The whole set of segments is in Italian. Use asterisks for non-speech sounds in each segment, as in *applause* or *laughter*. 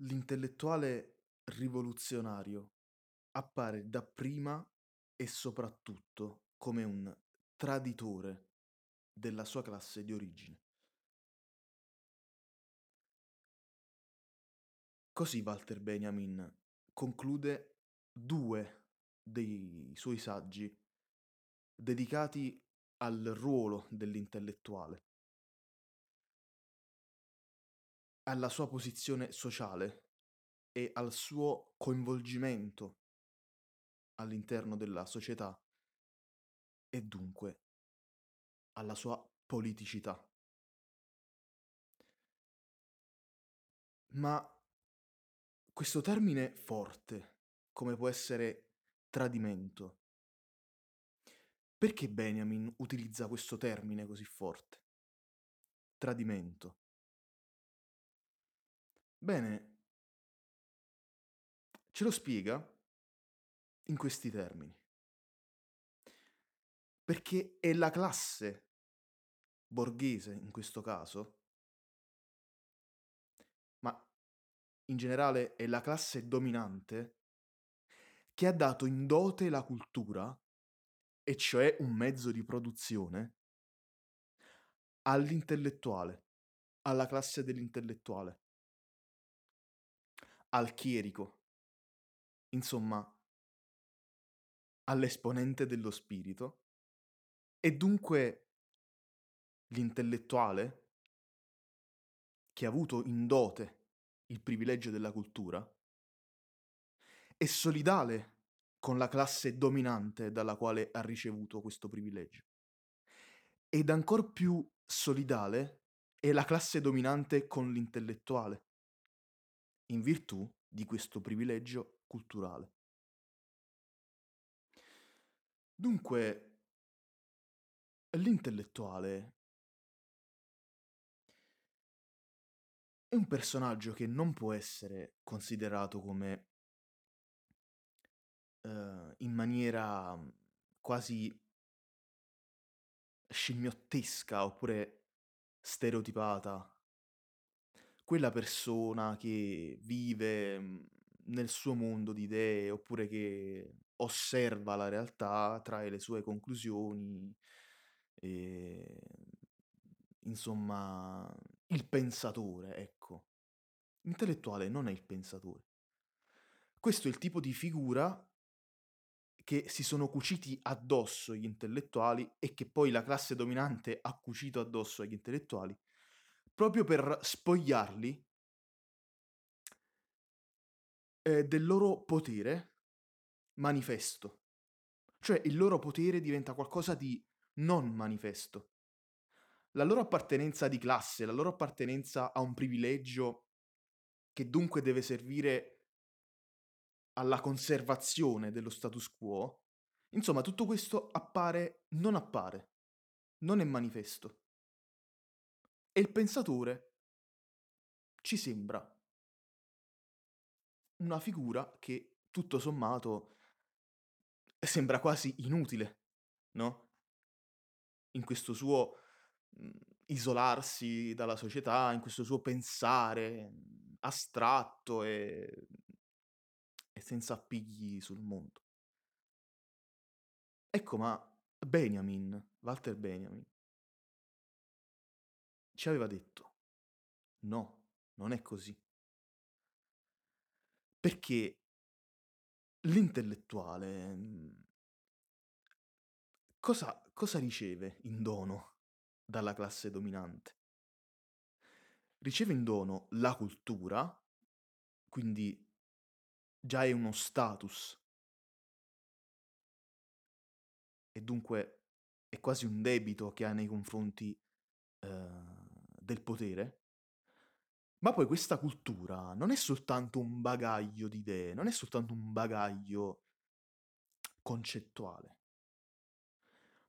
L'intellettuale rivoluzionario appare dapprima e soprattutto come un traditore della sua classe di origine. Così Walter Benjamin conclude due dei suoi saggi dedicati al ruolo dell'intellettuale, alla sua posizione sociale e al suo coinvolgimento all'interno della società e dunque alla sua politicità. Ma questo termine forte, come può essere tradimento, perché Benjamin utilizza questo termine così forte? Tradimento. Bene, ce lo spiega in questi termini. Perché è la classe borghese, in questo caso, ma in generale è la classe dominante, che ha dato in dote la cultura, e cioè un mezzo di produzione, all'intellettuale, alla classe dell'intellettuale, al chierico, insomma, all'esponente dello spirito, e dunque l'intellettuale, che ha avuto in dote il privilegio della cultura, è solidale con la classe dominante dalla quale ha ricevuto questo privilegio. Ed ancor più solidale è la classe dominante con l'intellettuale, in virtù di questo privilegio culturale. Dunque, l'intellettuale è un personaggio che non può essere considerato come eh, in maniera mm, quasi scimmiottesca oppure stereotipata quella persona che vive mm, nel suo mondo di idee oppure che osserva la realtà, trae le sue conclusioni, e, insomma, il pensatore, ecco. L'intellettuale non è il pensatore. Questo è il tipo di figura che si sono cuciti addosso gli intellettuali e che poi la classe dominante ha cucito addosso agli intellettuali proprio per spogliarli eh, del loro potere manifesto. Cioè il loro potere diventa qualcosa di non manifesto. La loro appartenenza di classe, la loro appartenenza a un privilegio che dunque deve servire alla conservazione dello status quo, insomma tutto questo appare, non appare, non è manifesto. E il pensatore ci sembra una figura che tutto sommato sembra quasi inutile, no? In questo suo mh, isolarsi dalla società, in questo suo pensare astratto e, e senza appigli sul mondo. Ecco, ma Benjamin, Walter Benjamin, ci aveva detto, no, non è così. Perché l'intellettuale mhmm, cosa, cosa riceve in dono dalla classe dominante? Riceve in dono la cultura, quindi già è uno status e dunque è quasi un debito che ha nei confronti eh, del potere, ma poi questa cultura non è soltanto un bagaglio di idee, non è soltanto un bagaglio concettuale,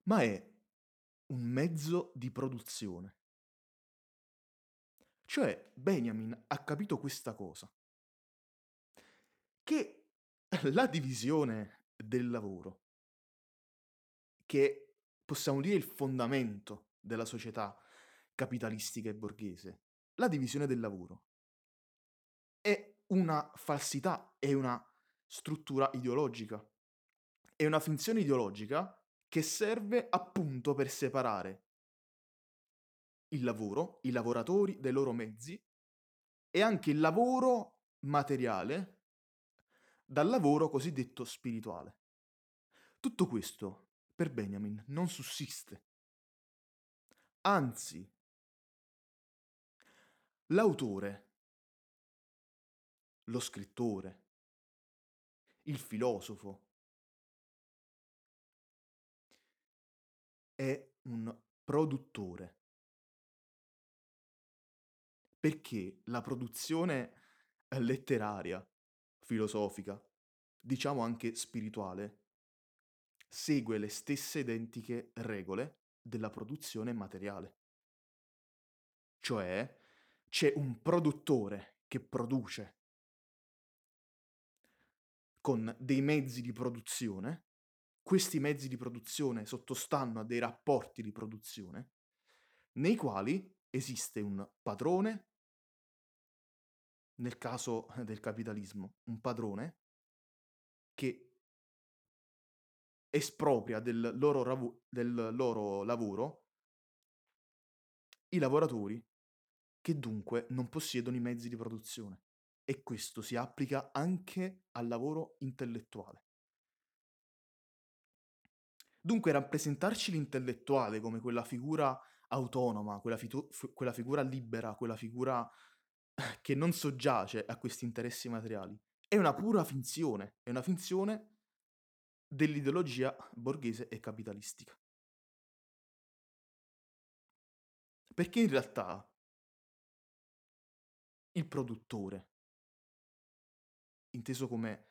ma è un mezzo di produzione. Cioè Benjamin ha capito questa cosa, che *laughs* la divisione del lavoro, che possiamo dire il fondamento della società, capitalistica e borghese, la divisione del lavoro è una falsità, è una struttura ideologica. È una finzione ideologica che serve appunto per separare il lavoro, i lavoratori dai loro mezzi e anche il lavoro materiale dal lavoro cosiddetto spirituale. Tutto questo per Benjamin non sussiste. Anzi, l'autore, lo scrittore, il filosofo è un produttore. Perché la produzione letteraria, filosofica, diciamo anche spirituale, segue le stesse identiche regole della produzione materiale. Cioè, c'è un produttore che produce con dei mezzi di produzione, questi mezzi di produzione sottostanno a dei rapporti di produzione, nei quali esiste un padrone, nel caso del capitalismo, un padrone che espropria del loro, ravu- del loro lavoro i lavoratori che dunque non possiedono i mezzi di produzione. E questo si applica anche al lavoro intellettuale. Dunque rappresentarci l'intellettuale come quella figura autonoma, quella, fitu- f- quella figura libera, quella figura che non soggiace a questi interessi materiali, è una pura finzione, è una finzione dell'ideologia borghese e capitalistica. Perché in realtà il produttore, inteso come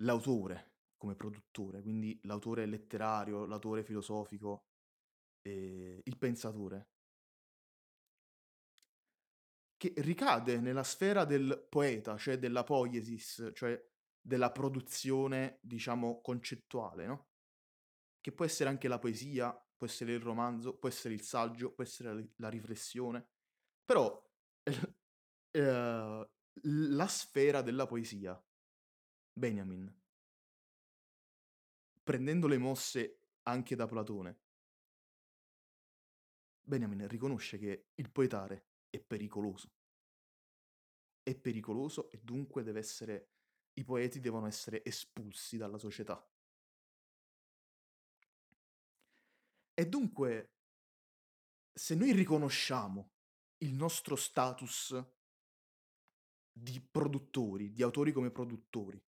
l'autore, come produttore, quindi l'autore letterario, l'autore filosofico, eh, il pensatore, che ricade nella sfera del poeta, cioè della poiesis, cioè della produzione, diciamo, concettuale, no? Che può essere anche la poesia, può essere il romanzo, può essere il saggio, può essere la riflessione. Però eh, la sfera della poesia, Benjamin, prendendo le mosse anche da Platone, Benjamin riconosce che il poetare è pericoloso. È pericoloso e dunque deve essere i poeti devono essere espulsi dalla società. E dunque, se noi riconosciamo il nostro status di produttori, di autori come produttori,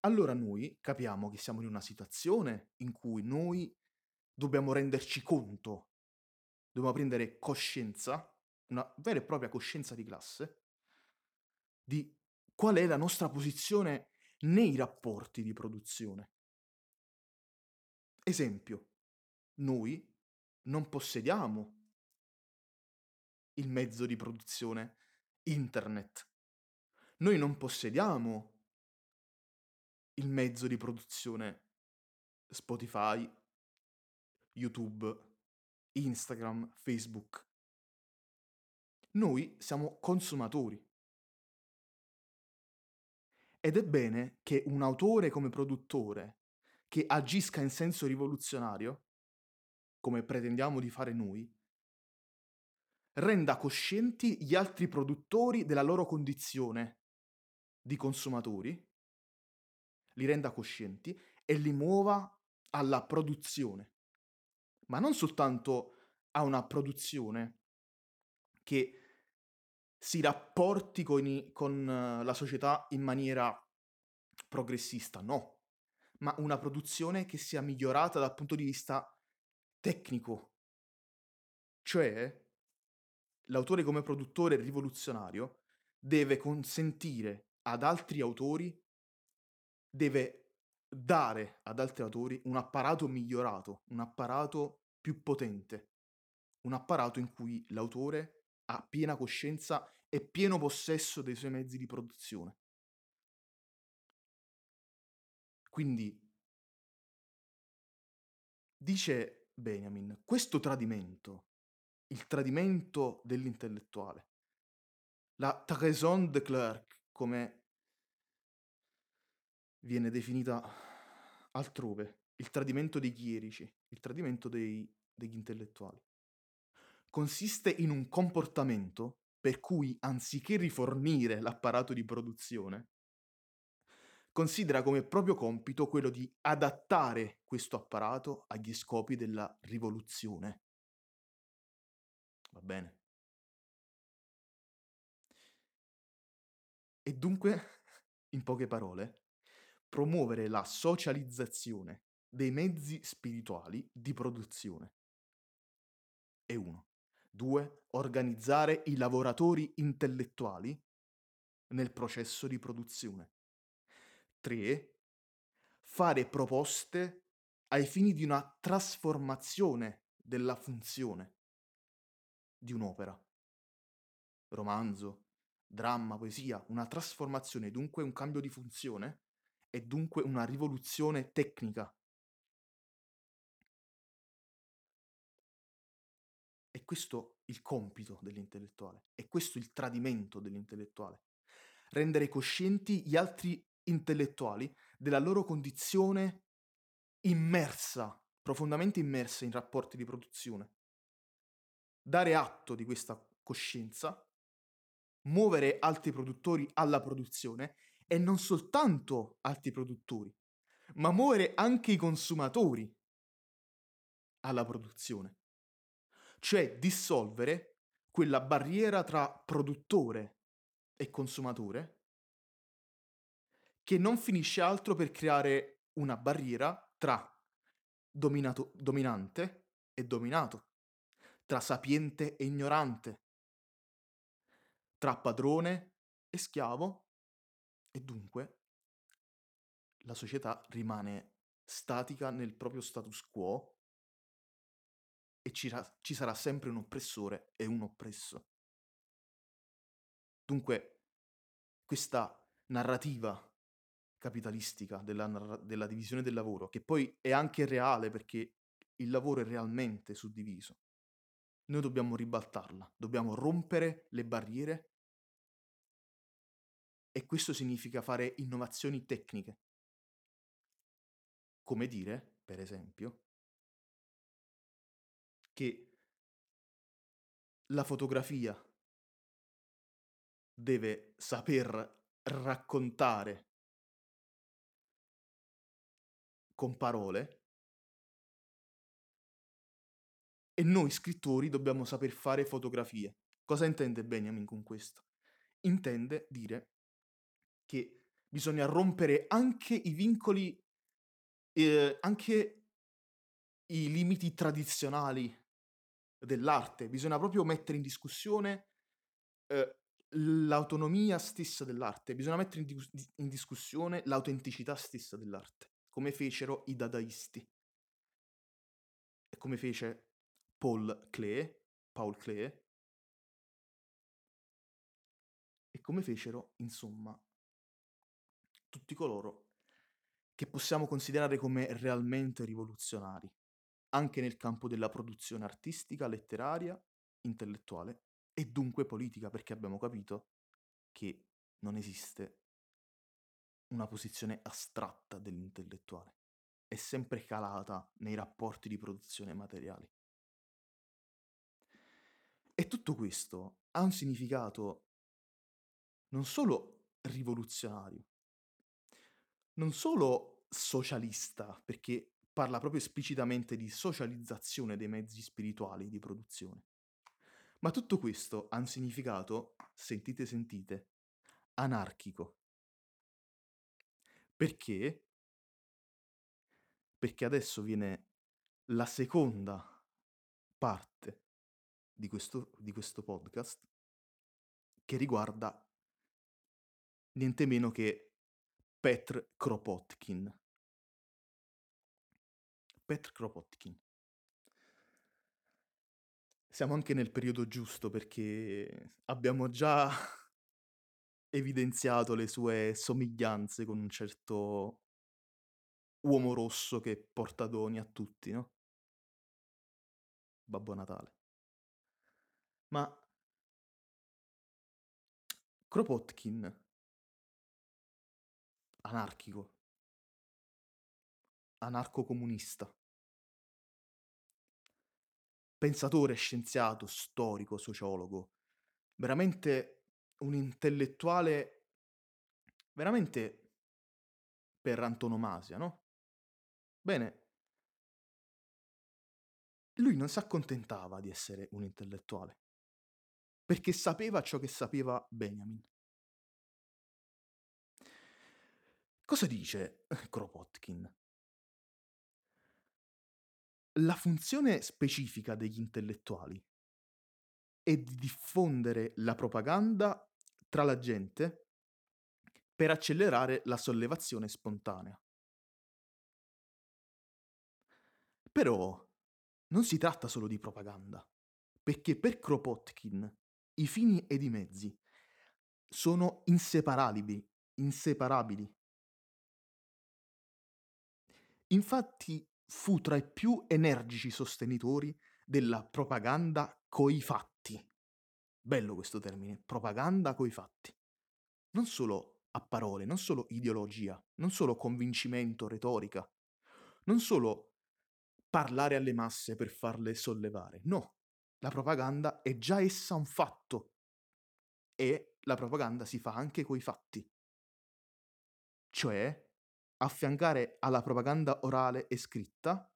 allora noi capiamo che siamo in una situazione in cui noi dobbiamo renderci conto, dobbiamo prendere coscienza, una vera e propria coscienza di classe, di qual è la nostra posizione nei rapporti di produzione. Esempio, noi non possediamo il mezzo di produzione internet. Noi non possediamo il mezzo di produzione Spotify, YouTube, Instagram, Facebook. Noi siamo consumatori. Ed è bene che un autore come produttore che agisca in senso rivoluzionario, come pretendiamo di fare noi, renda coscienti gli altri produttori della loro condizione di consumatori, li renda coscienti e li muova alla produzione, ma non soltanto a una produzione che si rapporti con, i, con la società in maniera progressista, no, ma una produzione che sia migliorata dal punto di vista tecnico. Cioè, l'autore come produttore rivoluzionario deve consentire ad altri autori, deve dare ad altri autori un apparato migliorato, un apparato più potente, un apparato in cui l'autore ha piena coscienza e pieno possesso dei suoi mezzi di produzione. Quindi, dice Benjamin, questo tradimento, il tradimento dell'intellettuale, La trahison de clerc, come viene definita altrove, il tradimento dei chierici, il tradimento dei, degli intellettuali. Consiste in un comportamento per cui anziché rifornire l'apparato di produzione, considera come proprio compito quello di adattare questo apparato agli scopi della rivoluzione. Va bene? E dunque, in poche parole, promuovere la socializzazione dei mezzi spirituali di produzione. E uno. Due, organizzare i lavoratori intellettuali nel processo di produzione. Tre, fare proposte ai fini di una trasformazione della funzione di un'opera. Romanzo, dramma, poesia, una trasformazione, dunque un cambio di funzione è dunque una rivoluzione tecnica. È questo il compito dell'intellettuale, è questo il tradimento dell'intellettuale. Rendere coscienti gli altri intellettuali della loro condizione immersa, profondamente immersa in rapporti di produzione. Dare atto di questa coscienza, muovere altri produttori alla produzione e non soltanto altri produttori, ma muovere anche i consumatori alla produzione. Cioè dissolvere quella barriera tra produttore e consumatore che non finisce altro per creare una barriera tra dominato, dominante e dominato, tra sapiente e ignorante, tra padrone e schiavo e dunque la società rimane statica nel proprio status quo e ci, ra- ci sarà sempre un oppressore e un oppresso. Dunque, questa narrativa capitalistica della, narra- della, divisione del lavoro, che poi è anche reale perché il lavoro è realmente suddiviso, noi dobbiamo ribaltarla, dobbiamo rompere le barriere e questo significa fare innovazioni tecniche. Come dire, per esempio, che la fotografia deve saper raccontare con parole e noi scrittori dobbiamo saper fare fotografie. Cosa intende Benjamin con questo? Intende dire che bisogna rompere anche i vincoli, eh, anche i limiti tradizionali dell'arte, bisogna proprio mettere in discussione eh, l'autonomia stessa dell'arte, bisogna mettere in, di- in discussione l'autenticità stessa dell'arte, come fecero i dadaisti e come fece Paul Klee, Paul Klee, e come fecero, insomma, tutti coloro che possiamo considerare come realmente rivoluzionari, anche nel campo della produzione artistica, letteraria, intellettuale e dunque politica, perché abbiamo capito che non esiste una posizione astratta dell'intellettuale, è sempre calata nei rapporti di produzione materiali. E tutto questo ha un significato non solo rivoluzionario, non solo socialista, perché parla proprio esplicitamente di socializzazione dei mezzi spirituali di produzione. Ma tutto questo ha un significato, sentite sentite, anarchico. Perché? Perché adesso viene la seconda parte di questo, di questo podcast che riguarda niente meno che Petr Kropotkin. Petr Kropotkin. Siamo anche nel periodo giusto perché abbiamo già *laughs* evidenziato le sue somiglianze con un certo uomo rosso che porta doni a tutti, no? Babbo Natale. Ma Kropotkin, anarchico, anarco-comunista, pensatore, scienziato, storico, sociologo, veramente un intellettuale, veramente per antonomasia, no? Bene, lui non si accontentava di essere un intellettuale, perché sapeva ciò che sapeva Benjamin. Cosa dice Kropotkin? La funzione specifica degli intellettuali è di diffondere la propaganda tra la gente per accelerare la sollevazione spontanea. Però non si tratta solo di propaganda, perché per Kropotkin i fini ed i mezzi sono inseparabili, inseparabili. Infatti fu tra i più energici sostenitori della propaganda coi fatti. Bello questo termine, propaganda coi fatti. Non solo a parole, non solo ideologia, non solo convincimento, retorica, non solo parlare alle masse per farle sollevare. No, la propaganda è già essa un fatto e la propaganda si fa anche coi fatti. Cioè, affiancare alla propaganda orale e scritta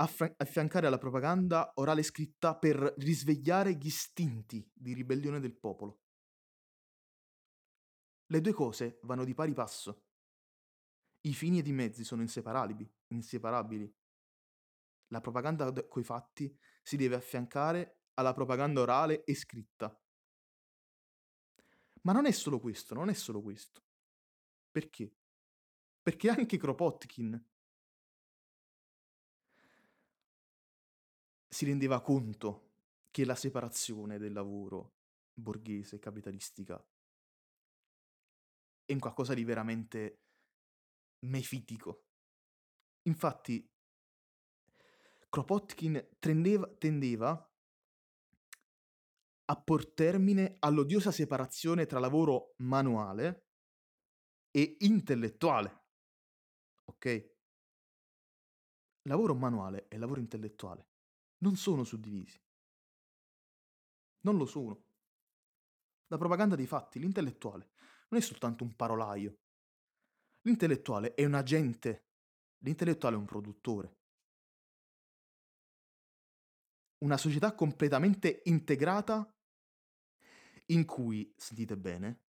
affiancare alla propaganda orale e scritta per risvegliare gli istinti di ribellione del popolo. Le due cose vanno di pari passo. I fini ed i mezzi sono inseparabili, inseparabili. La propaganda coi fatti si deve affiancare alla propaganda orale e scritta. Ma non è solo questo, non è solo questo. Perché? Perché anche Kropotkin si rendeva conto che la separazione del lavoro borghese e capitalistica è un qualcosa di veramente mefitico. Infatti, Kropotkin tendeva, tendeva a por termine all'odiosa separazione tra lavoro manuale e intellettuale. Ok? Lavoro manuale e lavoro intellettuale non sono suddivisi. Non lo sono. La propaganda dei fatti, l'intellettuale, non è soltanto un parolaio. L'intellettuale è un agente, l'intellettuale è un produttore. Una società completamente integrata in cui, sentite bene,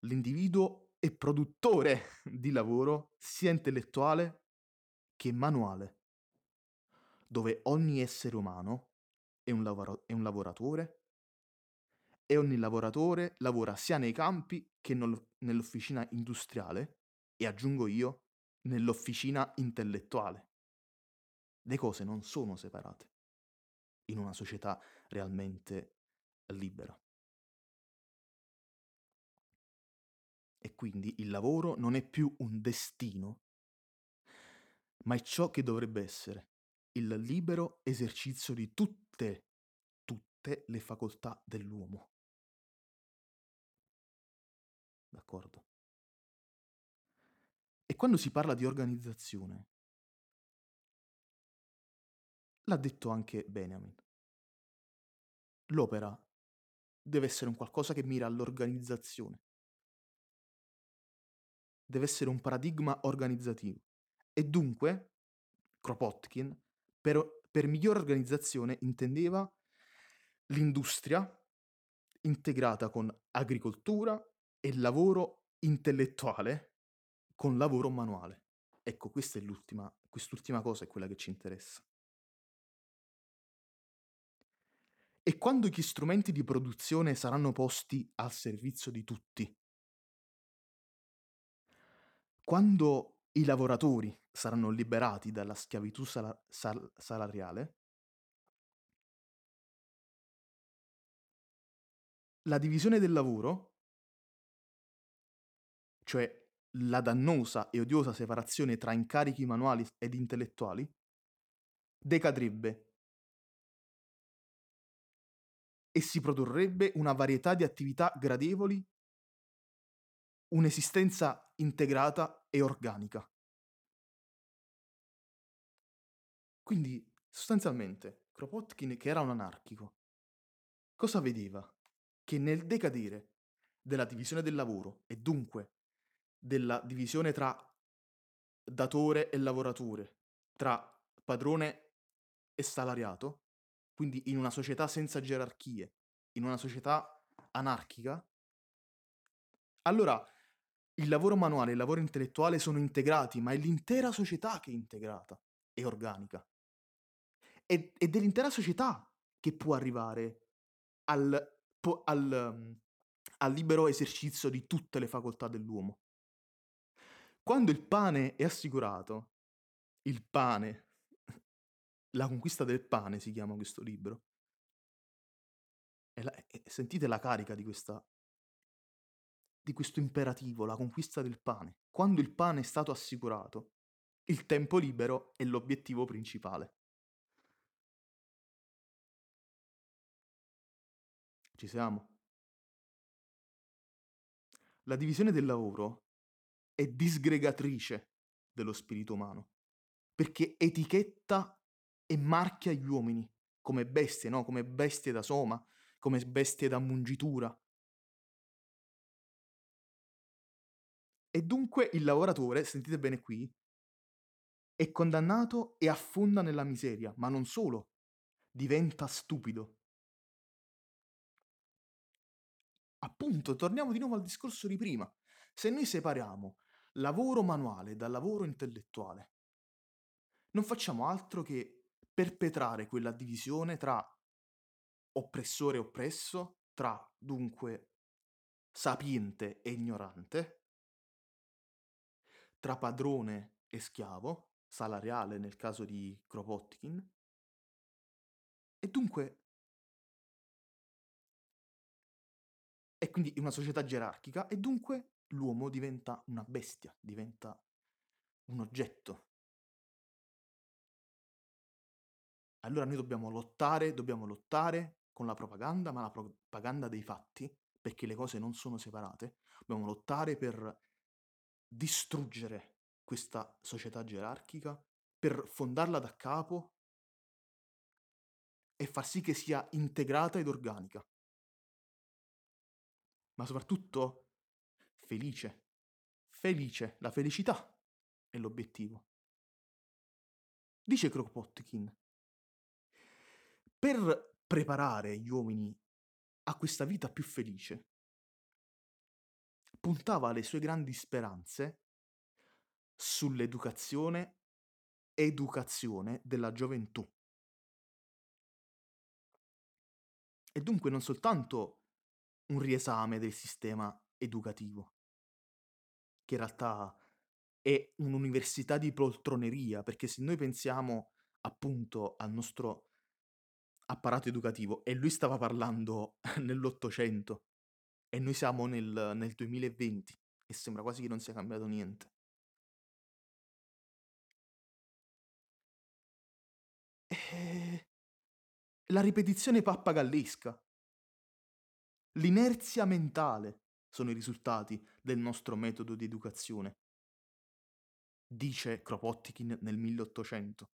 l'individuo è produttore di lavoro sia intellettuale che manuale dove ogni essere umano è un, lavoro- è un lavoratore e ogni lavoratore lavora sia nei campi che nel- nell'officina industriale e aggiungo io, nell'officina intellettuale. Le cose non sono separate in una società realmente libera. E quindi il lavoro non è più un destino, ma è ciò che dovrebbe essere il libero esercizio di tutte, tutte le facoltà dell'uomo. D'accordo? E quando si parla di organizzazione, l'ha detto anche Benjamin, l'opera deve essere un qualcosa che mira all'organizzazione, deve essere un paradigma organizzativo e dunque Kropotkin per, per migliore organizzazione intendeva l'industria integrata con agricoltura e lavoro intellettuale con lavoro manuale. Ecco, questa è l'ultima, quest'ultima cosa è quella che ci interessa. E quando gli strumenti di produzione saranno posti al servizio di tutti? Quando i lavoratori saranno liberati dalla schiavitù sal- sal- salariale, la divisione del lavoro, cioè la dannosa e odiosa separazione tra incarichi manuali ed intellettuali, decadrebbe. E si produrrebbe una varietà di attività gradevoli, un'esistenza integrata e organica. Quindi, sostanzialmente, Kropotkin, che era un anarchico, cosa vedeva? Che nel decadere della divisione del lavoro e dunque della divisione tra datore e lavoratore, tra padrone e salariato, quindi in una società senza gerarchie, in una società anarchica, allora il lavoro manuale e il lavoro intellettuale sono integrati, ma è l'intera società che è integrata e organica. Ed è dell'intera società che può arrivare al, al, al libero esercizio di tutte le facoltà dell'uomo. Quando il pane è assicurato, il pane, la conquista del pane si chiama questo libro, e la, e sentite la carica di, questa, di questo imperativo, la conquista del pane. Quando il pane è stato assicurato, il tempo libero è l'obiettivo principale. Ci siamo? La divisione del lavoro è disgregatrice dello spirito umano, perché etichetta e marchia gli uomini come bestie, no? Come bestie da soma, come bestie da mungitura. E dunque il lavoratore, sentite bene qui, è condannato e affonda nella miseria, ma non solo, diventa stupido. Appunto, torniamo di nuovo al discorso di prima. Se noi separiamo lavoro manuale dal lavoro intellettuale, non facciamo altro che perpetrare quella divisione tra oppressore e oppresso, tra dunque sapiente e ignorante, tra padrone e schiavo, salariale nel caso di Kropotkin, e dunque è quindi una società gerarchica e dunque l'uomo diventa una bestia, diventa un oggetto. Allora noi dobbiamo lottare, dobbiamo lottare con la propaganda, ma la propaganda dei fatti, perché le cose non sono separate. Dobbiamo lottare per distruggere questa società gerarchica, per fondarla da capo e far sì che sia integrata ed organica ma soprattutto felice. Felice, la felicità è l'obiettivo. Dice Kropotkin, per preparare gli uomini a questa vita più felice, puntava le sue grandi speranze sull'educazione educazione della gioventù. E dunque non soltanto un riesame del sistema educativo, che in realtà è un'università di poltroneria, perché se noi pensiamo appunto al nostro apparato educativo, e lui stava parlando *laughs* nell'Ottocento, e noi siamo nel, nel 2020, e sembra quasi che non sia cambiato niente. E... Eh, la ripetizione pappagallesca. L'inerzia mentale sono i risultati del nostro metodo di educazione, dice Kropotkin nel 1800.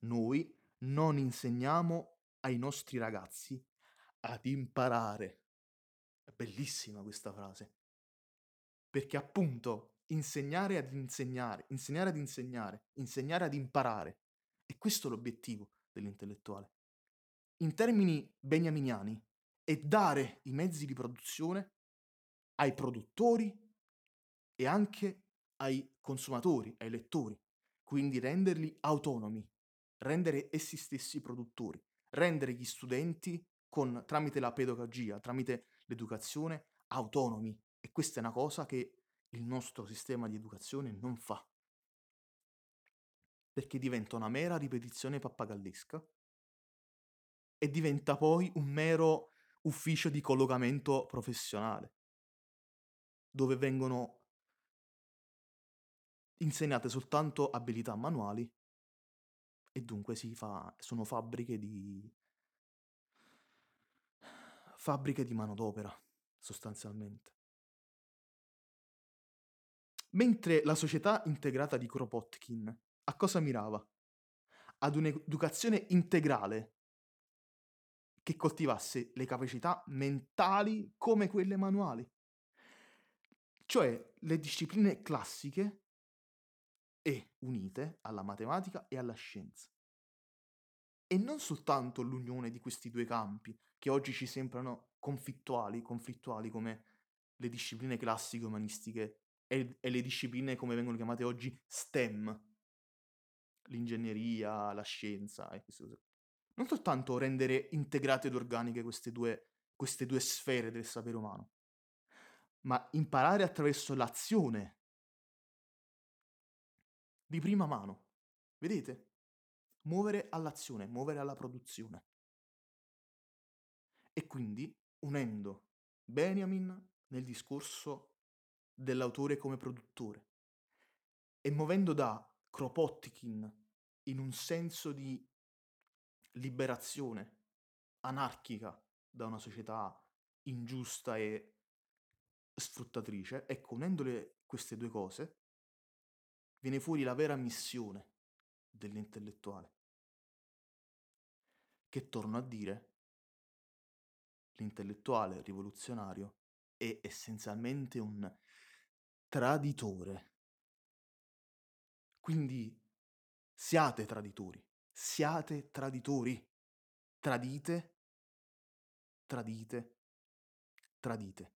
Noi non insegniamo ai nostri ragazzi ad imparare. È bellissima questa frase. Perché appunto insegnare ad insegnare, insegnare ad insegnare, insegnare ad imparare. E questo è l'obiettivo dell'intellettuale. In termini beniaminiani, e dare i mezzi di produzione ai produttori e anche ai consumatori, ai lettori, quindi renderli autonomi, rendere essi stessi produttori, rendere gli studenti con, tramite la pedagogia, tramite l'educazione, autonomi. E questa è una cosa che il nostro sistema di educazione non fa. Perché diventa una mera ripetizione pappagallesca e diventa poi un mero ufficio di collocamento professionale, dove vengono insegnate soltanto abilità manuali e dunque si fa, sono fabbriche di, fabbriche di manodopera, sostanzialmente. Mentre la società integrata di Kropotkin a cosa mirava? Ad un'educazione integrale che coltivasse le capacità mentali come quelle manuali. Cioè le discipline classiche e unite alla matematica e alla scienza. E non soltanto l'unione di questi due campi, che oggi ci sembrano conflittuali, conflittuali come le discipline classiche umanistiche e, e le discipline come vengono chiamate oggi STEM, l'ingegneria, la scienza e queste cose. Non soltanto rendere integrate ed organiche queste due, queste due sfere del sapere umano, ma imparare attraverso l'azione di prima mano. Vedete? Muovere all'azione, muovere alla produzione. E quindi unendo Benjamin nel discorso dell'autore come produttore e muovendo da Kropotkin in un senso di liberazione anarchica da una società ingiusta e sfruttatrice, ecco, unendole queste due cose, viene fuori la vera missione dell'intellettuale. Che torno a dire, l'intellettuale rivoluzionario è essenzialmente un traditore. Quindi siate traditori, siate traditori, tradite, tradite, tradite.